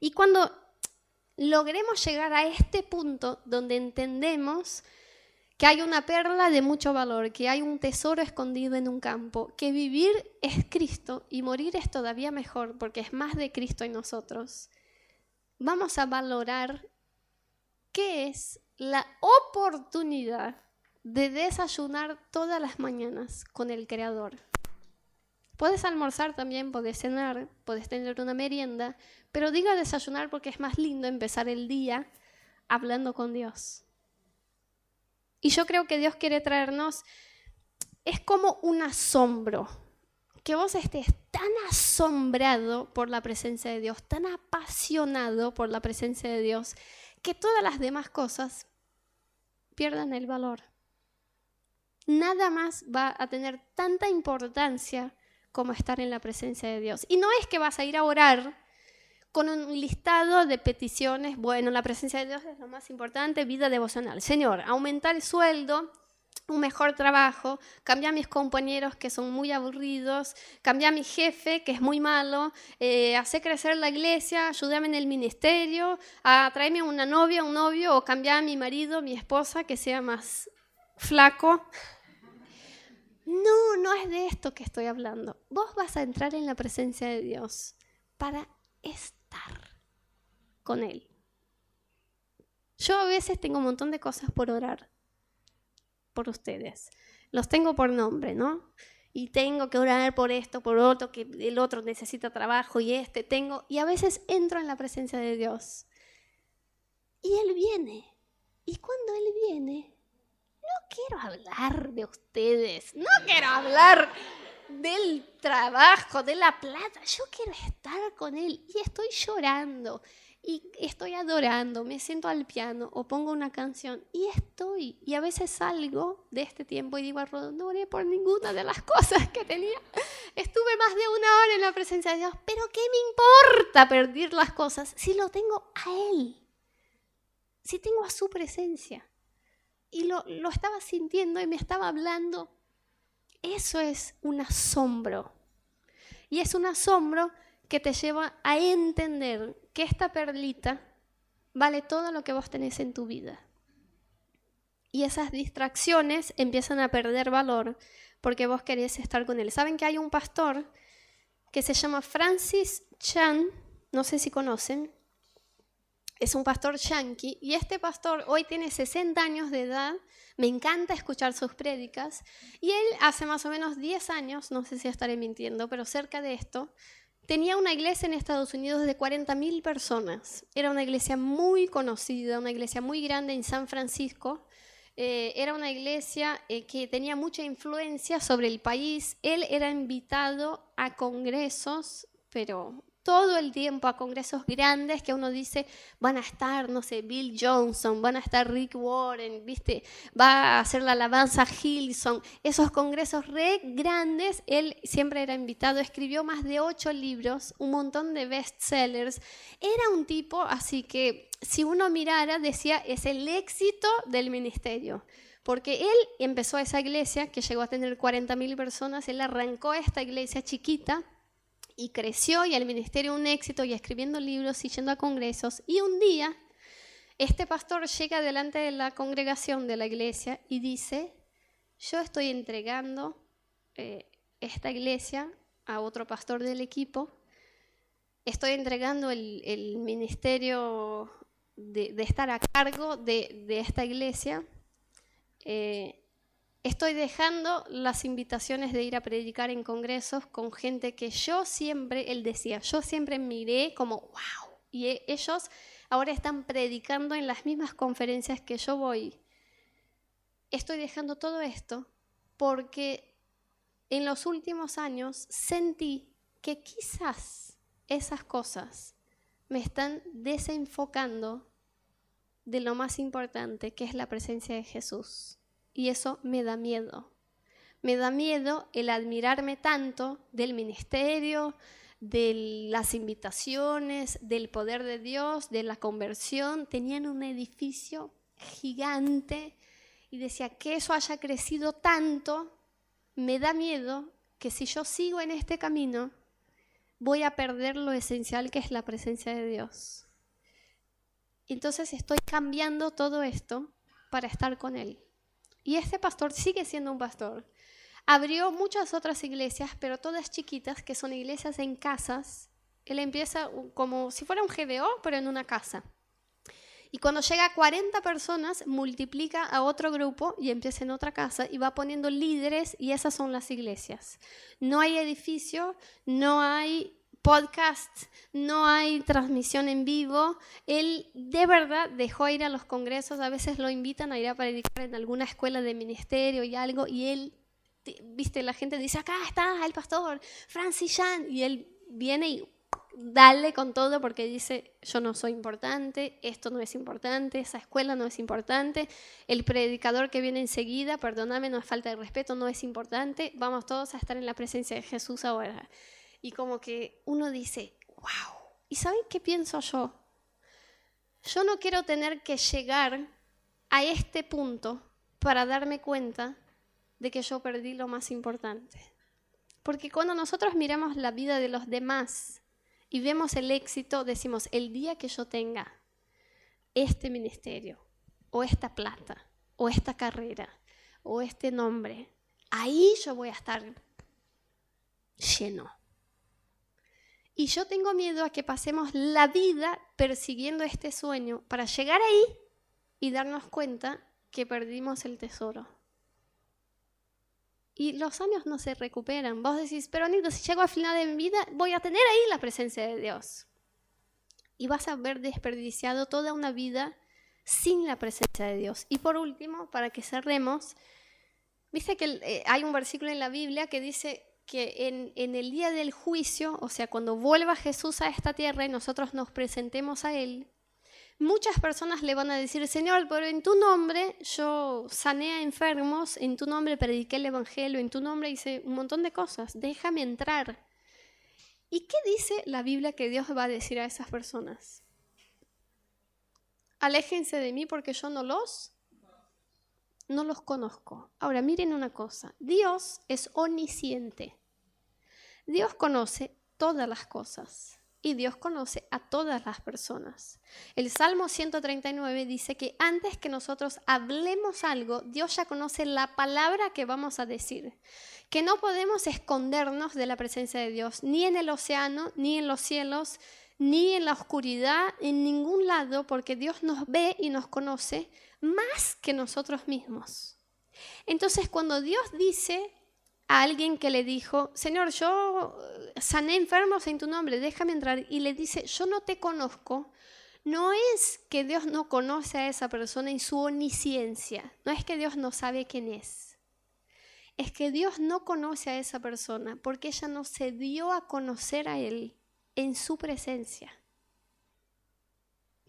Y cuando logremos llegar a este punto donde entendemos que hay una perla de mucho valor, que hay un tesoro escondido en un campo, que vivir es Cristo y morir es todavía mejor porque es más de Cristo en nosotros, vamos a valorar qué es la oportunidad de desayunar todas las mañanas con el Creador. Puedes almorzar también, puedes cenar, puedes tener una merienda, pero diga desayunar porque es más lindo empezar el día hablando con Dios. Y yo creo que Dios quiere traernos, es como un asombro, que vos estés tan asombrado por la presencia de Dios, tan apasionado por la presencia de Dios, que todas las demás cosas pierdan el valor. Nada más va a tener tanta importancia como estar en la presencia de Dios. Y no es que vas a ir a orar con un listado de peticiones, bueno, la presencia de Dios es lo más importante, vida devocional. Señor, aumentar el sueldo, un mejor trabajo, cambia a mis compañeros que son muy aburridos, cambia a mi jefe que es muy malo, eh, hacer crecer la iglesia, ayúdame en el ministerio, a una novia, un novio o cambiar a mi marido, mi esposa que sea más flaco. No, no es de esto que estoy hablando. Vos vas a entrar en la presencia de Dios para estar con Él. Yo a veces tengo un montón de cosas por orar por ustedes. Los tengo por nombre, ¿no? Y tengo que orar por esto, por otro, que el otro necesita trabajo y este tengo. Y a veces entro en la presencia de Dios. Y Él viene. Y cuando Él viene, no quiero hablar de ustedes, no quiero hablar del trabajo, de la plata, yo quiero estar con Él y estoy llorando y estoy adorando, me siento al piano o pongo una canción y estoy, y a veces salgo de este tiempo y digo, no oré por ninguna de las cosas que tenía, estuve más de una hora en la presencia de Dios, pero ¿qué me importa perder las cosas si lo tengo a Él? Si tengo a su presencia y lo, lo estaba sintiendo y me estaba hablando. Eso es un asombro. Y es un asombro que te lleva a entender que esta perlita vale todo lo que vos tenés en tu vida. Y esas distracciones empiezan a perder valor porque vos querés estar con él. ¿Saben que hay un pastor que se llama Francis Chan? No sé si conocen es un pastor yankee y este pastor hoy tiene 60 años de edad, me encanta escuchar sus prédicas y él hace más o menos 10 años, no sé si estaré mintiendo, pero cerca de esto, tenía una iglesia en Estados Unidos de 40.000 personas. Era una iglesia muy conocida, una iglesia muy grande en San Francisco. Eh, era una iglesia eh, que tenía mucha influencia sobre el país. Él era invitado a congresos, pero todo el tiempo a congresos grandes que uno dice van a estar, no sé, Bill Johnson, van a estar Rick Warren, ¿viste? Va a hacer la alabanza Hilson. Esos congresos re grandes, él siempre era invitado, escribió más de ocho libros, un montón de bestsellers. Era un tipo, así que si uno mirara, decía, es el éxito del ministerio. Porque él empezó esa iglesia que llegó a tener 40.000 personas, él arrancó esta iglesia chiquita, y creció y el ministerio un éxito y escribiendo libros y yendo a congresos. Y un día este pastor llega delante de la congregación de la iglesia y dice, yo estoy entregando eh, esta iglesia a otro pastor del equipo, estoy entregando el, ministerio de, estar a cargo de, esta iglesia. Eh, Estoy dejando las invitaciones de ir a predicar en congresos con gente que yo siempre, él decía, yo siempre miré como, wow, y e, ellos ahora están predicando en las mismas conferencias que yo voy. Estoy dejando todo esto porque en los últimos años sentí que quizás esas cosas me están desenfocando de lo más importante, que es la presencia de Jesús y eso me da miedo. Me da miedo el admirarme tanto del ministerio, de las invitaciones, del poder de Dios, de la conversión. Tenían un edificio gigante y decía que eso haya crecido tanto, me da miedo que si yo sigo en este camino, voy a perder lo esencial que es la presencia de Dios. Entonces estoy cambiando todo esto para estar con Él. Y este pastor sigue siendo un pastor. Abrió muchas otras iglesias, pero todas chiquitas, que son iglesias en casas. Él empieza como si fuera un GDO, pero en una casa. Y cuando llega a 40 personas, multiplica a otro grupo y empieza en otra casa y va poniendo líderes y esas son las iglesias. No hay edificio, no hay podcast, no hay transmisión en vivo. Él de verdad dejó ir a los congresos, a veces lo invitan a ir a predicar en alguna escuela de ministerio y algo, y él, viste, la gente dice, acá está el pastor Francis Jan, y él viene y dale con todo porque dice, yo no soy importante, esto no es importante, esa escuela no es importante, el predicador que viene enseguida, perdóname, no es falta de respeto, no es importante, vamos todos a estar en la presencia de Jesús ahora. Y como que uno dice, wow, ¿y saben qué pienso yo? Yo no quiero tener que llegar a este punto para darme cuenta de que yo perdí lo más importante. Porque cuando nosotros miramos la vida de los demás y vemos el éxito, decimos, el día que yo tenga este ministerio, o esta plata, o esta carrera, o este nombre, ahí yo voy a estar lleno. Y yo tengo miedo a que pasemos la vida persiguiendo este sueño para llegar ahí y darnos cuenta que perdimos el tesoro. Y los años no se recuperan. Vos decís, pero Anita, si llego al final de mi vida, voy a tener ahí la presencia de Dios. Y vas a haber desperdiciado toda una vida sin la presencia de Dios. Y por último, para que cerremos, viste que eh, hay un versículo en la Biblia que dice que en, en, el día del juicio, o sea, cuando vuelva Jesús a esta tierra y nosotros nos presentemos a Él, muchas personas le van a decir, Señor, pero en tu nombre yo sané a enfermos, en tu nombre prediqué el Evangelio, en tu nombre hice un montón de cosas, déjame entrar. ¿Y qué dice la Biblia que Dios va a decir a esas personas? Aléjense de mí porque yo no los no los conozco. Ahora miren una cosa, Dios es omnisciente. Dios conoce todas las cosas y Dios conoce a todas las personas. El Salmo 139 dice que antes que nosotros hablemos algo, Dios ya conoce la palabra que vamos a decir, que no podemos escondernos de la presencia de Dios, ni en el océano, ni en los cielos, ni en la oscuridad, en ningún lado, porque Dios nos ve y nos conoce más que nosotros mismos. Entonces, cuando Dios dice a alguien que le dijo, Señor, yo eh, sané enfermos en tu nombre, déjame entrar. Y le dice, yo no te conozco. No es que Dios no conoce a esa persona en su omnisciencia. No es que Dios no sabe quién es. Es que Dios no conoce a esa persona porque ella no se dio a conocer a Él en su presencia.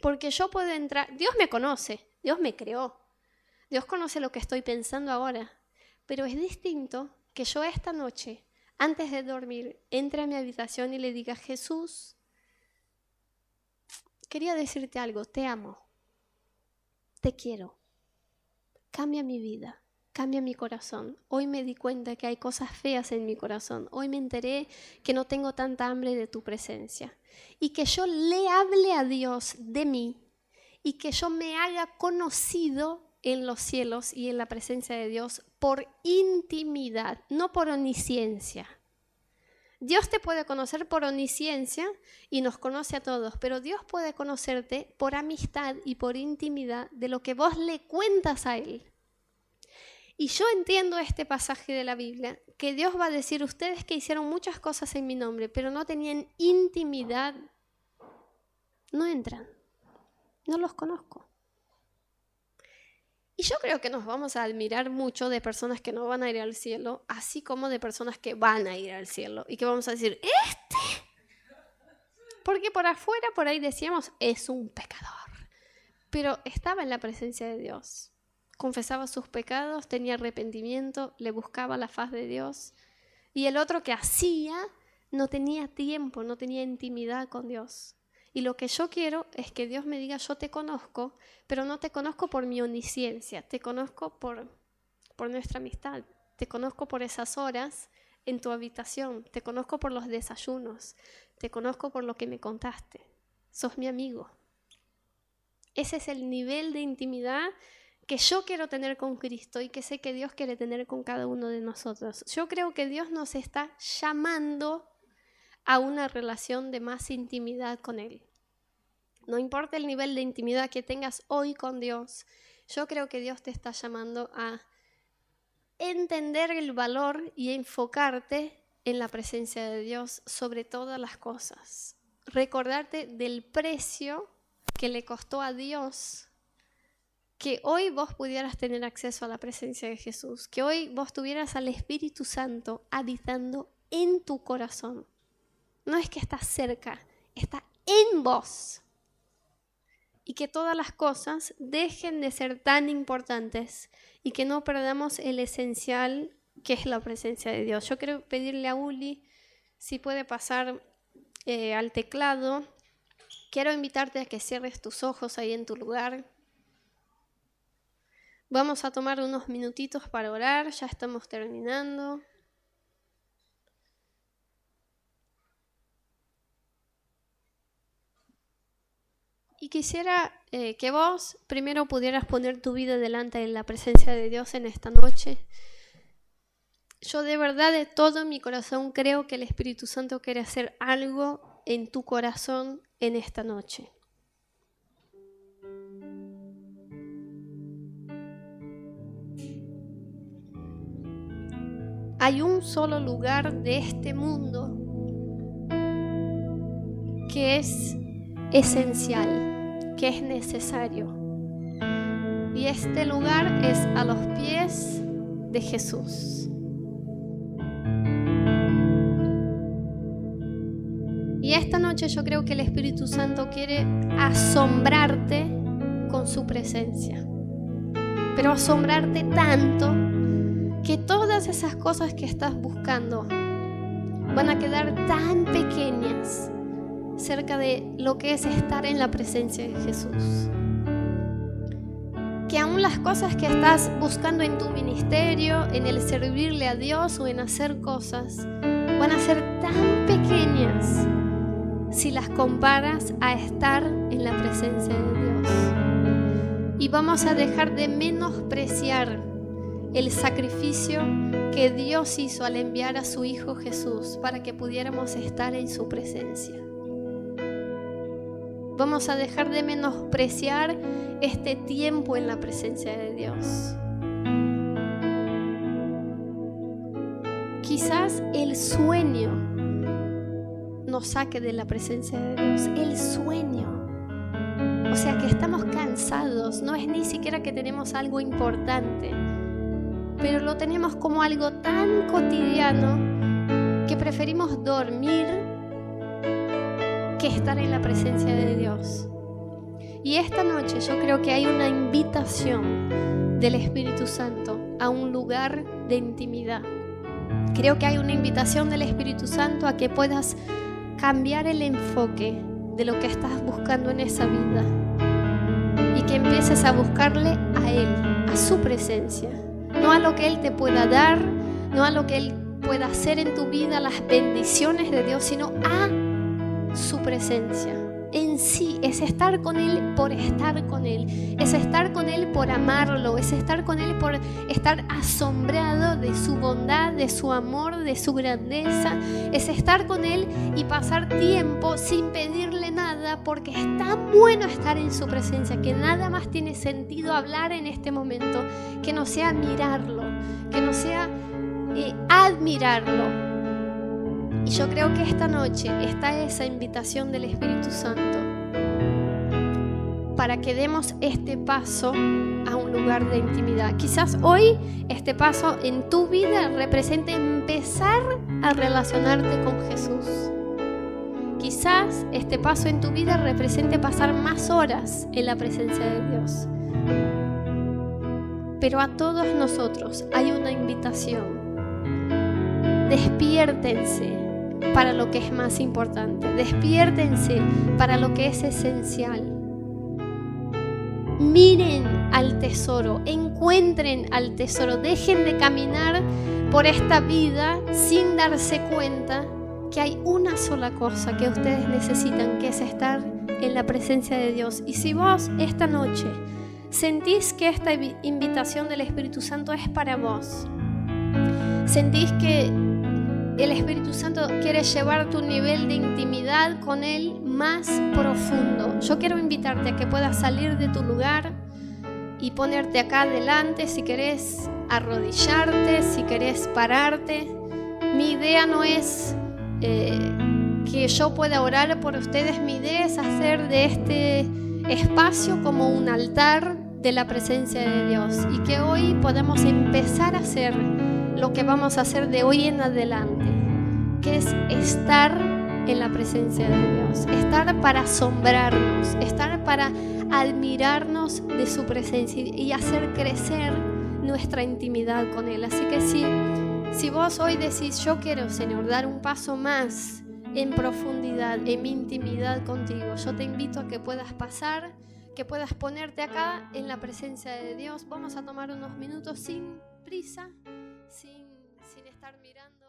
Porque yo puedo entrar, Dios me conoce, Dios me creó, Dios conoce lo que estoy pensando ahora, pero es distinto que yo esta noche, antes de dormir, entre a mi habitación y le diga, Jesús, quería decirte algo, te amo, te quiero, cambia mi vida, cambia mi corazón. Hoy me di cuenta que hay cosas feas en mi corazón, hoy me enteré que no tengo tanta hambre de tu presencia y que yo le hable a Dios de mí y que yo me haga conocido en los cielos y en la presencia de Dios por intimidad, no por omnisciencia. Dios te puede conocer por omnisciencia y nos conoce a todos, pero Dios puede conocerte por amistad y por intimidad de lo que vos le cuentas a Él. Y yo entiendo este pasaje de la Biblia, que Dios va a decir, ustedes que hicieron muchas cosas en mi nombre, pero no tenían intimidad, no entran, no los conozco. Y yo creo que nos vamos a admirar mucho de personas que no van a ir al cielo, así como de personas que van a ir al cielo y que vamos a decir, este, porque por afuera, por ahí decíamos, es un pecador, pero estaba en la presencia de Dios, confesaba sus pecados, tenía arrepentimiento, le buscaba la faz de Dios, y el otro que hacía no tenía tiempo, no tenía intimidad con Dios. Y lo que yo quiero es que Dios me diga, yo te conozco, pero no te conozco por mi omnisciencia, te conozco por, por nuestra amistad, te conozco por esas horas en tu habitación, te conozco por los desayunos, te conozco por lo que me contaste, sos mi amigo. Ese es el nivel de intimidad que yo quiero tener con Cristo y que sé que Dios quiere tener con cada uno de nosotros. Yo creo que Dios nos está llamando a una relación de más intimidad con Él. No importa el nivel de intimidad que tengas hoy con Dios, yo creo que Dios te está llamando a entender el valor y enfocarte en la presencia de Dios sobre todas las cosas. Recordarte del precio que le costó a Dios que hoy vos pudieras tener acceso a la presencia de Jesús, que hoy vos tuvieras al Espíritu Santo habitando en tu corazón. No es que estás cerca, está en vos. Y que todas las cosas dejen de ser tan importantes y que no perdamos el esencial que es la presencia de Dios. Yo quiero pedirle a Uli si puede pasar eh, al teclado. Quiero invitarte a que cierres tus ojos ahí en tu lugar. Vamos a tomar unos minutitos para orar, ya estamos terminando. Y quisiera eh, que vos primero pudieras poner tu vida delante de la presencia de Dios en esta noche. Yo de verdad, de todo mi corazón, creo que el Espíritu Santo quiere hacer algo en tu corazón en esta noche. Hay un solo lugar de este mundo que es esencial que es necesario. Y este lugar es a los pies de Jesús. Y esta noche yo creo que el Espíritu Santo quiere asombrarte con su presencia. Pero asombrarte tanto que todas esas cosas que estás buscando van a quedar tan pequeñas cerca de lo que es estar en la presencia de Jesús. Que aún las cosas que estás buscando en tu ministerio, en el servirle a Dios o en hacer cosas, van a ser tan pequeñas si las comparas a estar en la presencia de Dios. Y vamos a dejar de menospreciar el sacrificio que Dios hizo al enviar a su Hijo Jesús para que pudiéramos estar en su presencia. Vamos a dejar de menospreciar este tiempo en la presencia de Dios. Quizás el sueño nos saque de la presencia de Dios. El sueño. O sea que estamos cansados. No es ni siquiera que tenemos algo importante. Pero lo tenemos como algo tan cotidiano que preferimos dormir que estar en la presencia de Dios. Y esta noche yo creo que hay una invitación del Espíritu Santo a un lugar de intimidad. Creo que hay una invitación del Espíritu Santo a que puedas cambiar el enfoque de lo que estás buscando en esa vida y que empieces a buscarle a Él, a su presencia, no a lo que Él te pueda dar, no a lo que Él pueda hacer en tu vida, las bendiciones de Dios, sino a su presencia. En sí es estar con Él por estar con Él, es estar con Él por amarlo, es estar con Él por estar asombrado de su bondad, de su amor, de su grandeza, es estar con Él y pasar tiempo sin pedirle nada porque es tan bueno estar en su presencia que nada más tiene sentido hablar en este momento que no sea mirarlo, que no sea eh, admirarlo, y yo creo que esta noche está esa invitación del Espíritu Santo para que demos este paso a un lugar de intimidad. Quizás hoy este paso en tu vida represente empezar a relacionarte con Jesús. Quizás este paso en tu vida represente pasar más horas en la presencia de Dios. Pero a todos nosotros hay una invitación. Despiértense para lo que es más importante. Despiértense para lo que es esencial. Miren al tesoro, encuentren al tesoro, dejen de caminar por esta vida sin darse cuenta que hay una sola cosa que ustedes necesitan, que es estar en la presencia de Dios. Y si vos esta noche sentís que esta invitación del Espíritu Santo es para vos, sentís que el Espíritu Santo quiere llevar tu nivel de intimidad con Él más profundo. Yo quiero invitarte a que puedas salir de tu lugar y ponerte acá adelante si querés arrodillarte, si querés pararte. Mi idea no es eh, que yo pueda orar por ustedes, mi idea es hacer de este espacio como un altar de la presencia de Dios y que hoy podamos empezar a hacer lo que vamos a hacer de hoy en adelante, que es estar en la presencia de Dios, estar para asombrarnos, estar para admirarnos de su presencia y hacer crecer nuestra intimidad con Él. Así que si, si vos hoy decís, yo quiero, Señor, dar un paso más en profundidad, en mi intimidad contigo, yo te invito a que puedas pasar, que puedas ponerte acá en la presencia de Dios. Vamos a tomar unos minutos sin prisa, sin, sin estar mirando.